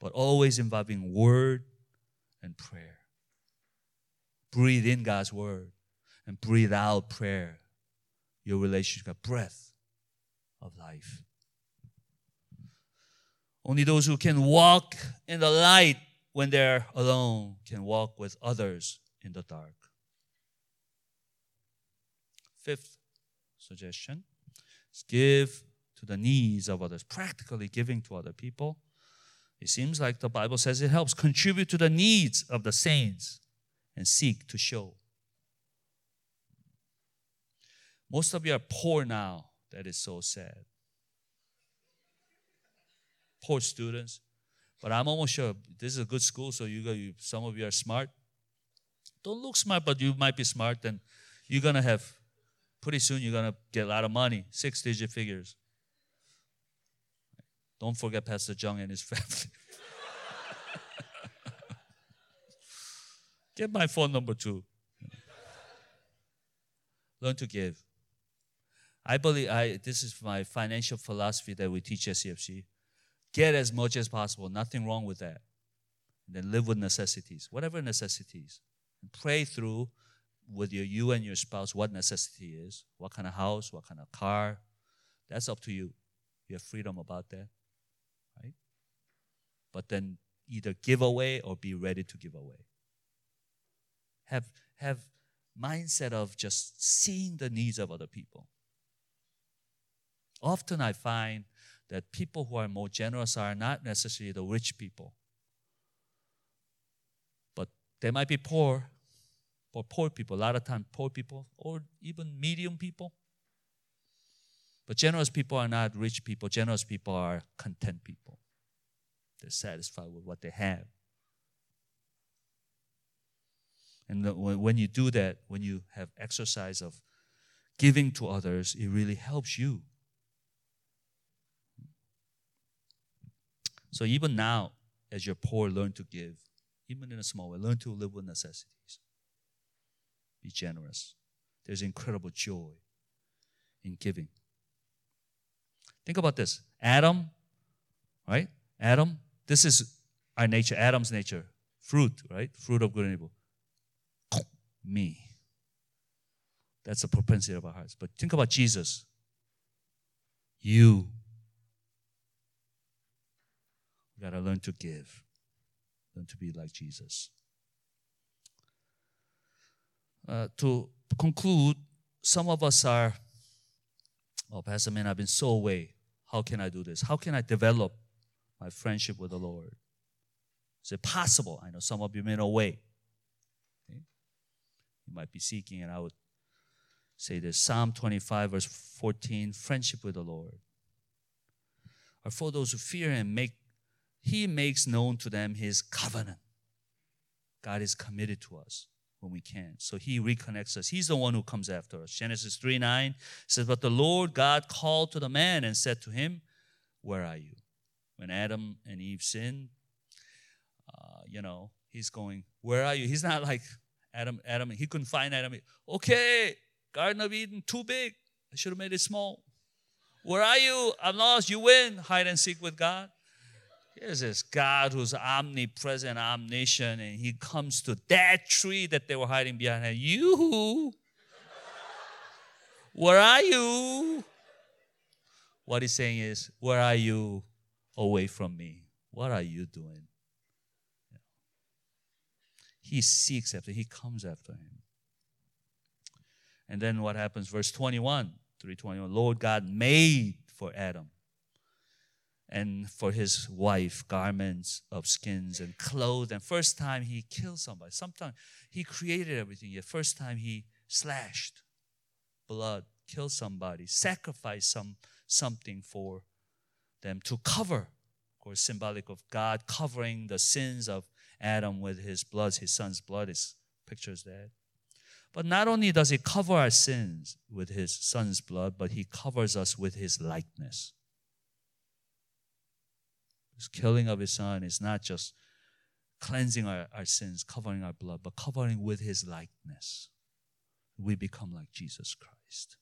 but always involving word and prayer. Breathe in God's word and breathe out prayer your relationship, breath of life. Only those who can walk in the light when they're alone can walk with others in the dark. Fifth suggestion is give to the needs of others, practically giving to other people. It seems like the Bible says it helps contribute to the needs of the saints and seek to show Most of you are poor now. That is so sad. Poor students. But I'm almost sure this is a good school, so you, you some of you are smart. Don't look smart, but you might be smart, and you're gonna have pretty soon you're gonna get a lot of money, six digit figures. Don't forget Pastor Jung and his family. Get my phone number too. Learn to give. I believe I, this is my financial philosophy that we teach at CFC. Get as much as possible. Nothing wrong with that. And then live with necessities, whatever necessities. And pray through with your you and your spouse what necessity is, what kind of house, what kind of car. That's up to you. You have freedom about that. Right? But then either give away or be ready to give away. Have have mindset of just seeing the needs of other people Often I find that people who are more generous are not necessarily the rich people, but they might be poor, but poor people, a lot of times poor people, or even medium people. But generous people are not rich people. Generous people are content people. They're satisfied with what they have. And when you do that, when you have exercise of giving to others, it really helps you So even now, as you're poor, learn to give. Even in a small way, learn to live with necessities. Be generous. There's incredible joy in giving. Think about this. Adam, right? Adam, this is our nature, Adam's nature. Fruit, right? Fruit of good and evil. Me. That's the propensity of our hearts. But think about Jesus. You Got to learn to give. learn to be like Jesus. Uh, to conclude, some of us are, oh, Pastor Man, I've been so away. How can I do this? How can I develop my friendship with the Lord? Is it possible? I know some of you may know way. Okay? You might be seeking, and I would say this Psalm 25, verse 14 friendship with the Lord. Or for those who fear Him, make He makes known to them His covenant. God is committed to us when we can. So He reconnects us. He's the one who comes after us. Genesis 3 9 says, But the Lord God called to the man and said to him, Where are you? When Adam and Eve sinned, uh, you know, he's going, Where are you? He's not like Adam, Adam, he couldn't find Adam. Okay, Garden of Eden, too big. I should have made it small. Where are you? I'm lost. You win. Hide and seek with God. Here's this God who's omnipresent, omniscient, and he comes to that tree that they were hiding behind. And you, where are you? What he's saying is, where are you away from me? What are you doing? He seeks after, he comes after him. And then what happens? Verse 21, 321. Lord God made for Adam and for his wife garments of skins and clothes. And first time he killed somebody. Sometimes he created everything. Yet first time he slashed blood, killed somebody, sacrificed some something for them to cover. Of course, symbolic of God covering the sins of Adam with his blood, his son's blood is pictures that. But not only does he cover our sins with his son's blood, but he covers us with his likeness. His killing of his son is not just cleansing our, our sins, covering our blood, but covering with his likeness. We become like Jesus Christ.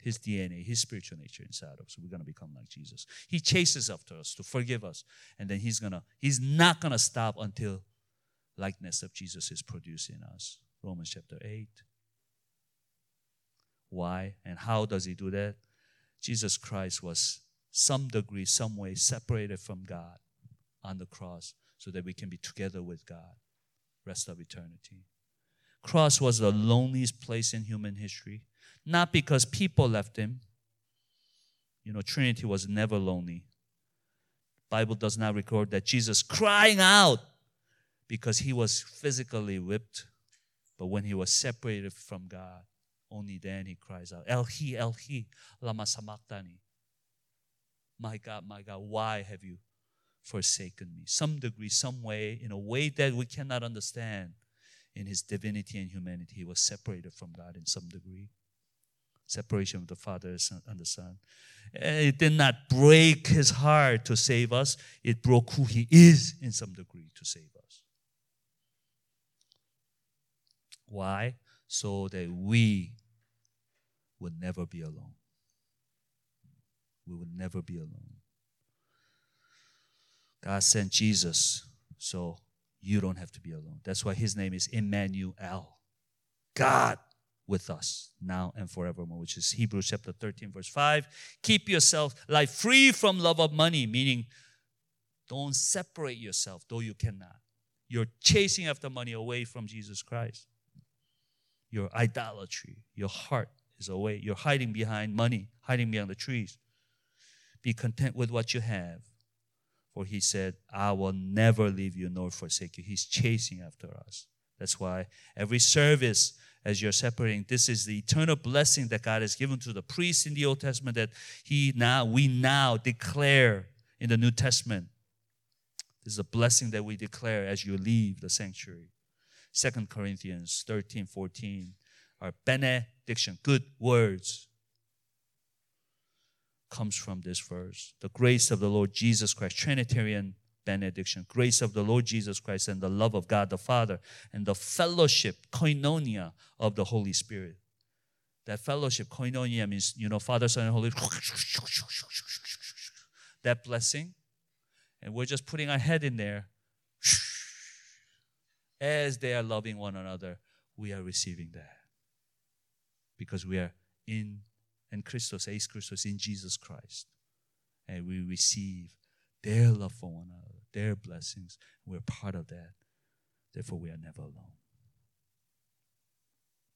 His DNA, his spiritual nature inside of us. We're gonna become like Jesus. He chases after us to forgive us, and then he's gonna, he's not gonna stop until likeness of Jesus is produced in us. Romans chapter 8. Why and how does he do that? Jesus Christ was some degree, some way separated from God on the cross so that we can be together with God rest of eternity. Cross was the loneliest place in human history, not because people left him. You know, Trinity was never lonely. Bible does not record that Jesus crying out because he was physically whipped but when he was separated from God, only then he cries out, Eli, Eli, lama sabachthani. My God, my God, why have you forsaken me? Some degree, some way, in a way that we cannot understand. In his divinity and humanity, he was separated from God in some degree. Separation of the Father and the Son. Eh, it did not break his heart to save us, it broke who he is in some degree to save us. Why? So that we would never be alone. We will never be alone. God sent Jesus so you don't have to be alone. That's why his name is Emmanuel. God with us now and forevermore, which is Hebrews chapter 13, verse 5. Keep yourself life free from love of money, meaning don't separate yourself, though you cannot. You're chasing after money away from Jesus Christ your idolatry. Your heart is away. You're hiding behind money, hiding behind the trees. Be content with what you have. For he said, I will never leave you nor forsake you. He's chasing after us. That's why every service, as you're separating, this is the eternal blessing that God has given to the priests in the Old Testament that He now, we now declare in the New Testament. This is a blessing that we declare as you leave the sanctuary. Second Corinthians 13, 14 are benediction, good words, comes from this verse. The grace of the Lord Jesus Christ, Trinitarian benediction, grace of the Lord Jesus Christ and the love of God the Father and the fellowship, koinonia of the Holy Spirit. That fellowship, koinonia means, you know, Father, Son, and Holy that blessing. And we're just putting our head in there as they are loving one another, we are receiving that. Because we are in, and Christos, eis Christos, in Jesus Christ. And we receive their love for one another, their blessings. We're part of that. Therefore, we are never alone.